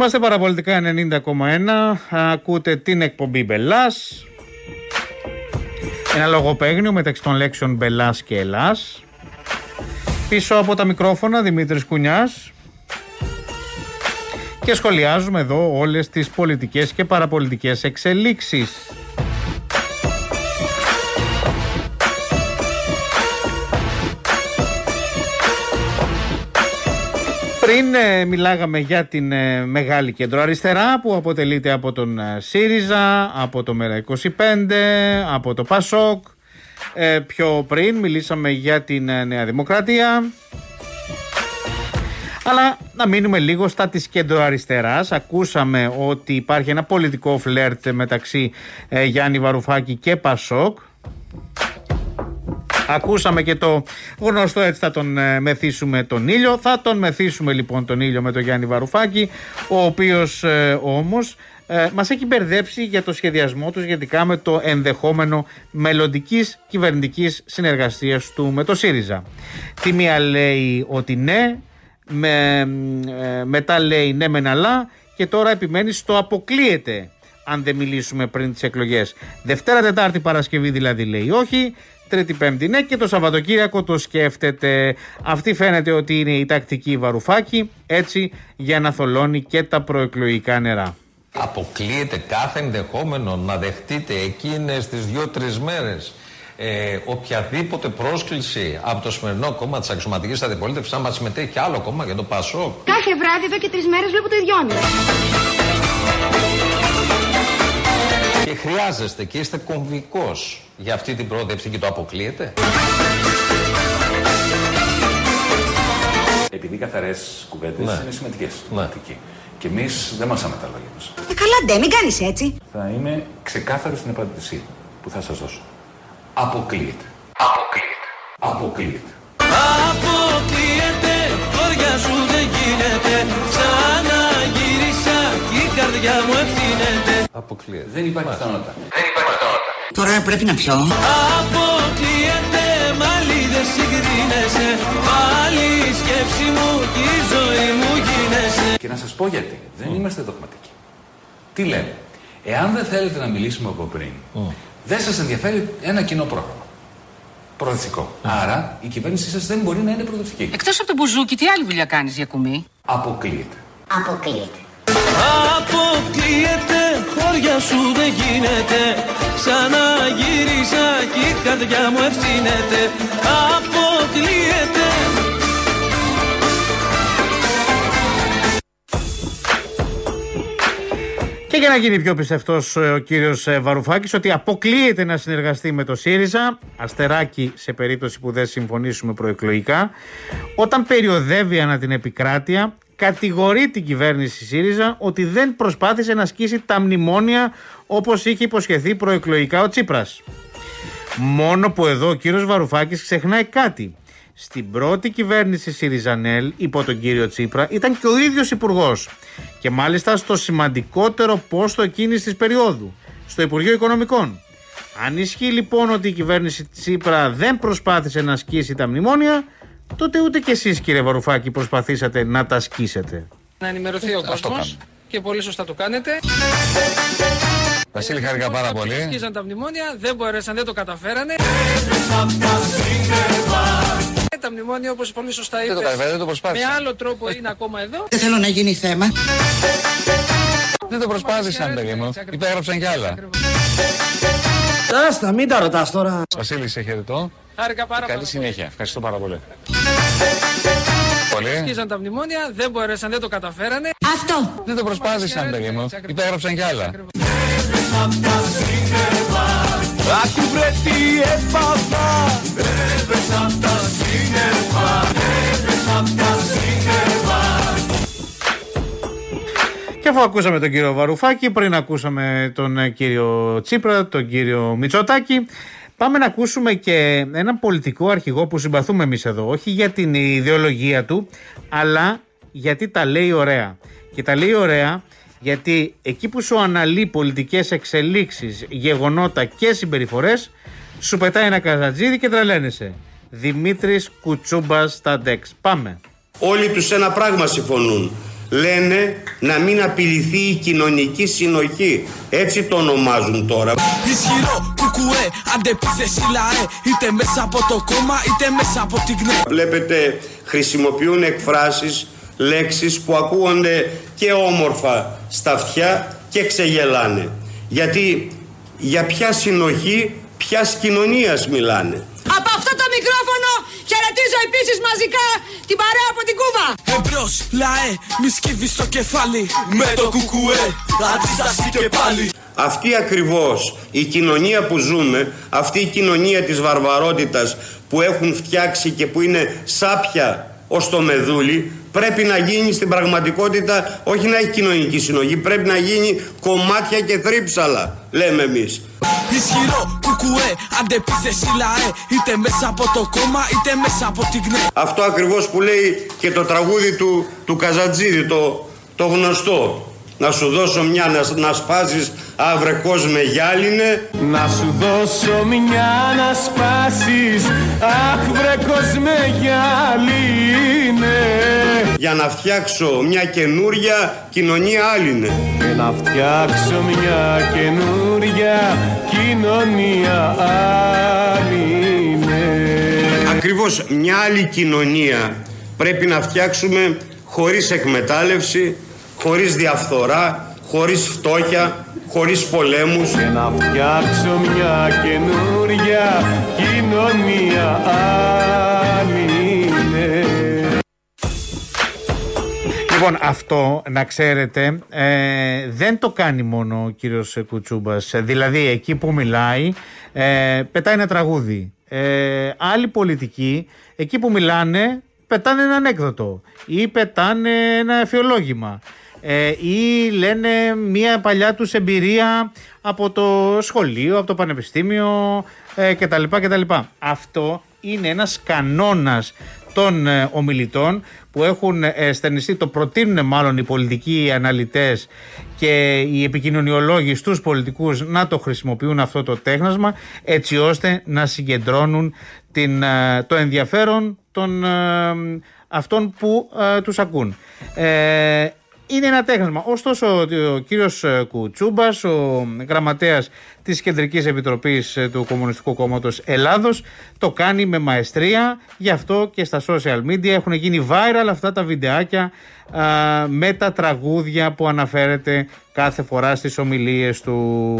είμαστε παραπολιτικά 90,1. Ακούτε την εκπομπή Μπελάς. Ένα λογοπαίγνιο μεταξύ των λέξεων Μπελάς και Ελλάς. Πίσω από τα μικρόφωνα Δημήτρης Κουνιάς και σχολιάζουμε εδώ όλες τις πολιτικές και παραπολιτικές εξελίξεις. Πριν ε, μιλάγαμε για την ε, μεγάλη κέντρο αριστερά που αποτελείται από τον ε, ΣΥΡΙΖΑ, από το ΜΕΡΑ25, από το ΠΑΣΟΚ. Ε, πιο πριν μιλήσαμε για την ε, Νέα Δημοκρατία. Αλλά να μείνουμε λίγο στα της κεντροαριστεράς. Ακούσαμε ότι υπάρχει ένα πολιτικό φλερτ μεταξύ ε, Γιάννη Βαρουφάκη και Πασόκ. Ακούσαμε και το γνωστό έτσι θα τον ε, μεθύσουμε τον ήλιο. Θα τον μεθύσουμε λοιπόν τον ήλιο με τον Γιάννη Βαρουφάκη, ο οποίος ε, όμως ε, μας έχει μπερδέψει για το σχεδιασμό του σχετικά με το ενδεχόμενο μελλοντικής κυβερνητικής συνεργασίας του με το ΣΥΡΙΖΑ. Τη μία λέει ότι ναι, με, ε, μετά λέει ναι μεν αλλά και τώρα επιμένει στο αποκλείεται αν δεν μιλήσουμε πριν τις εκλογές. Δευτέρα, Τετάρτη, Παρασκευή δηλαδή λέει όχι. Τρίτη, Πέμπτη ναι και το Σαββατοκύριακο το σκέφτεται. Αυτή φαίνεται ότι είναι η τακτική βαρουφάκη έτσι για να θολώνει και τα προεκλογικά νερά. Αποκλείεται κάθε ενδεχόμενο να δεχτείτε εκείνες τις δύο-τρεις μέρες ε, οποιαδήποτε πρόσκληση από το σημερινό κόμμα της αξιωματικής αντιπολίτευσης να μας συμμετέχει και άλλο κόμμα για το ΠΑΣΟΚ. Κάθε βράδυ εδώ και τρεις μέρες βλέπω το ιδιώνει. Και χρειάζεστε και είστε κομβικός για αυτή την πρότευση και το αποκλείεται; Επειδή οι καθαρές κουβέντες Ναι. είναι σημαντικές. Ναι. Και εμείς δεν μασάμε τα λόγια μας. Ε, καλά, ντε, μην κάνεις έτσι. Θα είμαι ξεκάθαρος στην απάντησή που θα σας δώσω. Αποκλείεται. Αποκλείεται. Αποκλείεται. Αποκλείεται, χώρια σου δεν γίνεται Ξαναγύρισα και η καρδιά μου ευθύνεται Αποκλείεται. Δεν υπάρχει πιθανότητα. Τώρα πρέπει να πιω Αποκλείεται, μάλι δεν συγκρίνεσαι Πάλι η σκέψη μου και η ζωή μου γίνεσαι Και να σας πω γιατί. Δεν είμαστε δογματικοί. Τι λέμε; Εάν δεν θέλετε να μιλήσουμε από πριν, δεν σας ενδιαφέρει ένα κοινό πρόγραμμα. Προοδευτικό. Άρα η κυβέρνησή σας δεν μπορεί να είναι προοδευτική. Εκτός από το μπουζούκι, τι άλλη δουλειά κάνεις για κουμί. Αποκλείεται. Αποκλείεται. Αποκλείεται, χώρια σου δεν γίνεται. Ξαναγύρισα και η καρδιά μου ευθύνεται. Αποκλείεται. Και για να γίνει πιο πιστευτός ο κύριος Βαρουφάκης, ότι αποκλείεται να συνεργαστεί με το ΣΥΡΙΖΑ, αστεράκι σε περίπτωση που δεν συμφωνήσουμε προεκλογικά, όταν περιοδεύει ανά την επικράτεια, κατηγορεί την κυβέρνηση ΣΥΡΙΖΑ ότι δεν προσπάθησε να ασκήσει τα μνημόνια όπως είχε υποσχεθεί προεκλογικά ο Τσίπρας. Μόνο που εδώ ο κύριος Βαρουφάκης ξεχνάει κάτι. Στην πρώτη κυβέρνηση ΣΥΡΙΖΑΝΕΛ υπό τον κύριο Τσίπρα ήταν και ο ίδιος υπουργός. Και μάλιστα στο σημαντικότερο πόστο εκείνης της περίοδου, στο Υπουργείο Οικονομικών. Αν ισχύει λοιπόν ότι η κυβέρνηση Τσίπρα δεν προσπάθησε να ασκήσει τα μνημόνια, τότε ούτε κι εσείς κύριε Βαρουφάκη προσπαθήσατε να τα ασκήσετε. Να ενημερωθεί ο κόσμος και πολύ σωστά το κάνετε. Βασίλη, χάρηκα πάρα πολύ. Σκίζαν τα μνημόνια, δεν μπορέσαν, δεν το καταφέρανε. Ε, Τα μνημόνια, όπως πολύ σωστά είπε, Δεν το καταφέρανε, δεν το προσπάθησαν. με άλλο τρόπο είναι ακόμα εδώ. Δεν θέλω να γίνει θέμα. Δεν το προσπάθησαν, παιδί μου. Υπέγραψαν κι άλλα. Άστα, μην τα ρωτάς τώρα. Βασίλη, σε χαιρετώ. Χάρηκα πάρα Καλή πολύ. συνέχεια. Ευχαριστώ πάρα πολύ. Πολύ. Σκίζαν τα μνημόνια, δεν μπορέσαν, δεν το καταφέρανε. Αυτό. Δεν το προσπάθησαν, παιδί μου. Υπέγραψαν κι άλλα. Άκου βρε τι έπαθα Έπεσα απ' τα σύννεφα Έπεσα απ' τα σύννεφα Και αφού ακούσαμε τον κύριο Βαρουφάκη, πριν ακούσαμε τον ε, κύριο Τσίπρα, τον κύριο Μητσοτάκη, πάμε να ακούσουμε και έναν πολιτικό αρχηγό που συμπαθούμε εμείς εδώ, όχι για την ιδεολογία του, αλλά γιατί τα λέει ωραία. Και τα λέει ωραία γιατί εκεί που σου αναλύει πολιτικές εξελίξεις, γεγονότα και συμπεριφορές, σου πετάει ένα καζατζίδι και τρελαίνεσαι. Δημήτρης Κουτσούμπας στα ντεξ. Πάμε. Όλοι τους ένα πράγμα συμφωνούν. Λένε να μην απειληθεί η κοινωνική συνοχή. Έτσι το ονομάζουν τώρα. Ισχυρό κουκουέ Αντεπίθεση λαέ Είτε μέσα από το κόμμα είτε μέσα από την ΚΝΕ Βλέπετε χρησιμοποιούν εκφράσεις, λέξεις που ακούγονται και όμορφα στα αυτιά και ξεγελάνε. Γιατί για ποια συνοχή, ποια κοινωνίας μιλάνε. Από αυτό το μικρόφωνο χαιρετίζω επίσης μαζικά την παρέα από την Κούβα. Εμπρός λαέ Μη σκύβεις το κεφάλι Με το κουκουέ Αντίσταση και πάλι Αυτή ακριβώς η κοινωνία που ζούμε, αυτή η κοινωνία της βαρβαρότητας που έχουν φτιάξει και που είναι σάπια ως το μεδούλι, πρέπει να γίνει στην πραγματικότητα, όχι να έχει κοινωνική συνοχή, πρέπει να γίνει κομμάτια και θρύψαλα, λέμε εμείς. Ισχυρό κουκουέ, αντεπίθεση λαέ Είτε μέσα από το κόμμα είτε μέσα από την ΚΝΕ Αυτό ακριβώς που λέει και το τραγούδι του, του Καζατζίδη, το, το γνωστό. Να σου δώσω μια να, να σπάσεις αύρε κόσμε γυάλινε. Να σου δώσω μια να σπάσεις Αχ βρε κόσμε γυάλινε. Για να φτιάξω μια καινούρια κοινωνία άλληνε. Και να φτιάξω μια καινούρια κοινωνία άλληνε Ακριβώς μια άλλη κοινωνία πρέπει να φτιάξουμε χωρίς εκμετάλλευση, χωρίς διαφθορά, χωρίς φτώχεια, χωρίς πολέμους. Και να φτιάξω μια καινούρια κοινωνία άλληνε Λοιπόν, αυτό να ξέρετε ε, δεν το κάνει μόνο ο κύριος Κουτσούμπας. Ε, Δηλαδή, εκεί που μιλάει, ε, πετάει ένα τραγούδι. Ε, άλλοι πολιτικοί, εκεί που μιλάνε, πετάνε ένα ανέκδοτο ή πετάνε ένα εφιολόγημα ε, ή λένε μια παλιά τους εμπειρία από το σχολείο, από το πανεπιστήμιο ε, κτλ. κτλ. Αυτό είναι ένας κανόνας των ε, ομιλητών που έχουν ε, στενιστεί, το προτείνουν μάλλον οι πολιτικοί αναλυτές και οι επικοινωνιολόγοι στους πολιτικούς να το χρησιμοποιούν αυτό το τέχνασμα έτσι ώστε να συγκεντρώνουν την, ε, το ενδιαφέρον των ε, αυτών που ε, τους ακούν. Ε, είναι ένα τέχνασμα. Ωστόσο, ο κύριος ε, Κουτσούμπας, ο γραμματέας της Κεντρικής Επιτροπής ε, του Κομμουνιστικού Κόμματος Ελλάδος, το κάνει με μαεστρία. Γι' αυτό και στα social media έχουν γίνει viral αυτά τα βιντεάκια α, με τα τραγούδια που αναφέρεται κάθε φορά στις ομιλίες του.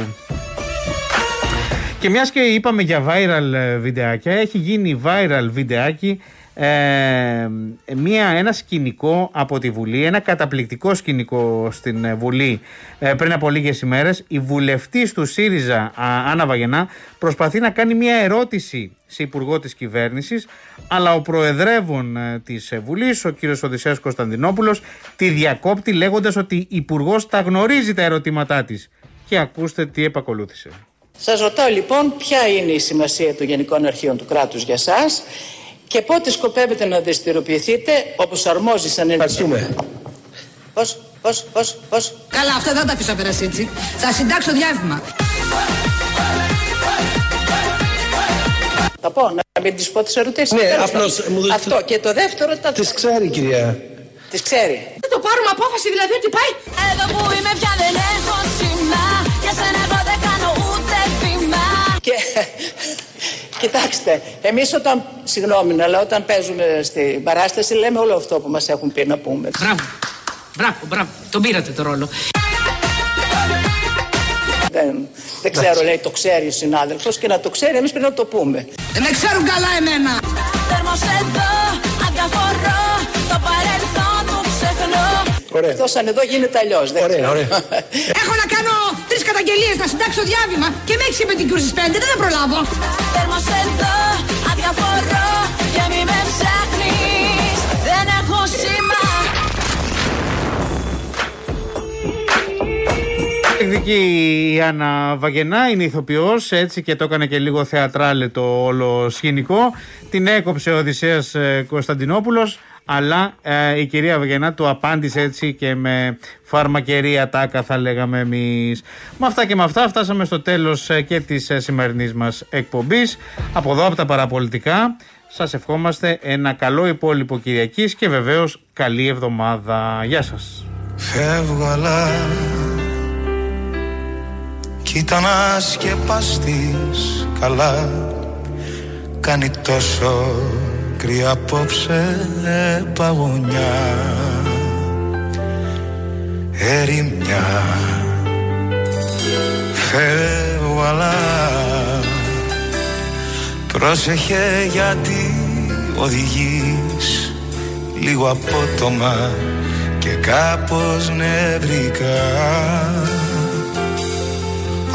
Και μιας και είπαμε για viral ε, βιντεάκια, έχει γίνει viral βιντεάκι ε, μια, ένα σκηνικό από τη Βουλή, ένα καταπληκτικό σκηνικό στην ε, Βουλή ε, πριν από λίγες ημέρες. Η βουλευτής του ΣΥΡΙΖΑ, α, Άννα Βαγενά, προσπαθεί να κάνει μια ερώτηση σε υπουργό της κυβέρνησης, αλλά ο προεδρεύων ε, της ε, Βουλής, ο κύριος Οδυσσέας Κωνσταντινόπουλος, τη διακόπτει λέγοντας ότι η υπουργός τα γνωρίζει τα ερωτήματά της. Και ακούστε τι επακολούθησε. Σας ρωτάω λοιπόν ποια είναι η σημασία των Γενικών Αρχείων του κράτους για σας; Και πότε σκοπεύετε να δραστηριοποιηθείτε όπως αρμόζει σαν Ευχαριστούμε. Πώς, πώς, πώς, πώς. Καλά, αυτά δεν τα αφήσω να περάσει έτσι. Θα συντάξω διάβημα. Θα πω, να μην τις πω τις ερωτήσεις. Ναι, Τέλος απλώς πάντων. μου δίνετε- Αυτό και το δεύτερο τα... Τις ξέρει κυρία. Τις ξέρει. Δεν το πάρουμε απόφαση δηλαδή ότι πάει. Εδώ που είμαι πια δεν έχω σήμα Για σένα εγώ δεν κάνω ούτε βήμα Και κοιτάξτε, εμείς όταν, συγγνώμη, αλλά όταν παίζουμε στην παράσταση λέμε όλο αυτό που μας έχουν πει να πούμε. Μπράβο. Μπράβο, μπράβο. Τον πήρατε το ρόλο. Δεν, δεν ξέρω, λέει, το ξέρει ο συνάδελφος και να το ξέρει, εμείς πρέπει να το πούμε. Δεν με ξέρουν καλά εμένα. Θέρμος εδώ, αδιαφορώ Το παρελθόν μου ξεχνώ Ωραία. Εκτός αν εδώ γίνεται αλλιώς. δεν Ωραία, ξέρω. ωραία. <laughs> Έχω να κάνω τρεις καταγγελίες να συντάξω διάβημα και με έξι με την κούρση πέντε. Δεν θα προλάβω. Θέρμος εδώ, αδιαφορώ Και μη με ψάχνεις Δεν έχω σήμα Εκδική η Άννα Βαγενά, είναι ηθοποιός, έτσι και το έκανε και λίγο θεατράλε το όλο σκηνικό. Την έκοψε ο Οδυσσέας ε, Κωνσταντινόπουλος, αλλά ε, η κυρία Βαγενά του απάντησε έτσι και με φαρμακερή ατάκα θα λέγαμε εμείς. Με αυτά και με αυτά φτάσαμε στο τέλος ε, και της ε, σημερινής μας εκπομπής. Από εδώ από τα παραπολιτικά σας ευχόμαστε ένα καλό υπόλοιπο Κυριακής και βεβαίως καλή εβδομάδα. Γεια σας. Φεύγω αλλά Κοίτα να σκεπαστείς καλά Κάνει τόσο κρύα απόψε παγωνιά. Ερημιά. Φεύγω αλλά Πρόσεχε γιατί οδηγείς Λίγο απότομα και κάπως νευρικά.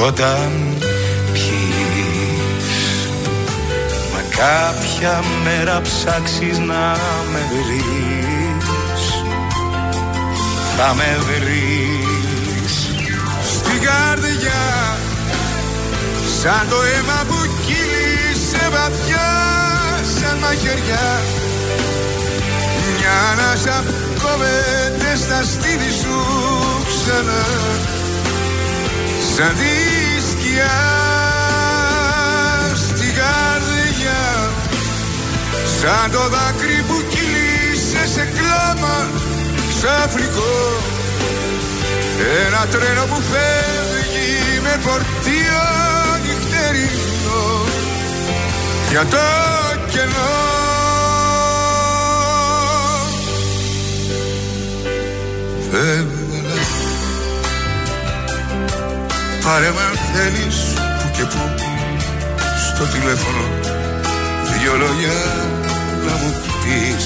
Όταν κάποια μέρα ψάξεις να με βρεις. Θα με βρεις. Στην καρδιά Σαν το αίμα που κύλησε βαθιά σαν μαχαιριά. Μια ανάσα κόβεται στα στήθη σου ξανά. Σαν τη σκιά Σαν το δάκρυ που κύλησε σε κλάμα ξαφνικό Ένα τρένο που φεύγει με φορτίο νυχτερινό. Για το κενό. Φεύγαλα Πάρε με αν θέλεις που και που. Στο τηλέφωνο Δυο λόγια να μου πεις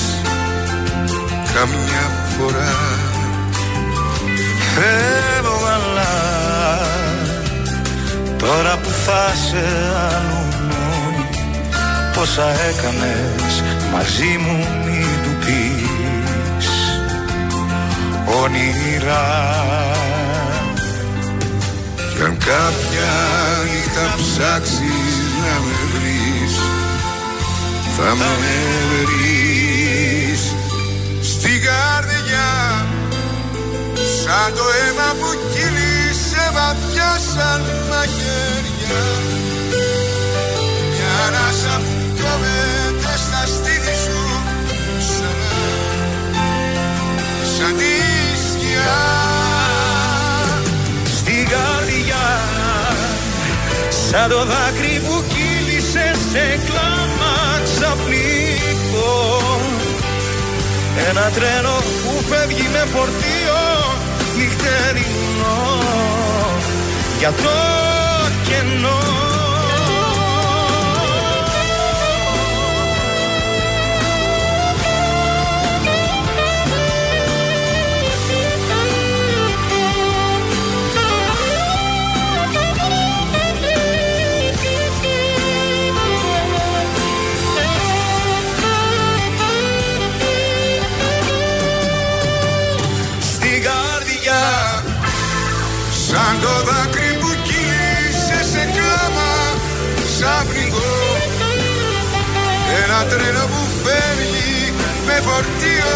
Καμιά φορά. Φεύγω αλλά Τώρα που θα σε αλλού Πόσα έκανες μαζί μου μη του πεις Όνειρα Κι αν κάποια νύχτα ψάξεις να με βρεις Θα με βρεις Στην καρδιά Σαν το αίμα που κύλησε βαθιά σαν μαχαίρια Μια ανάσα που κόβεται στα στήθη σου Σαν, σαν τη σκιά. Στην καρδιά Σαν το δάκρυ που κύλησε σε κλάμα Ένα τρένο που φεύγει με φορτίο νυχτερινό. Για το κενό Ξαφνικό. Ένα τρένο που φεύγει με φορτίο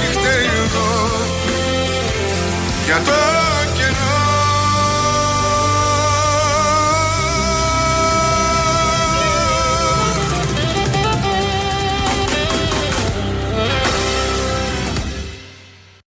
νυχτερινό. Για το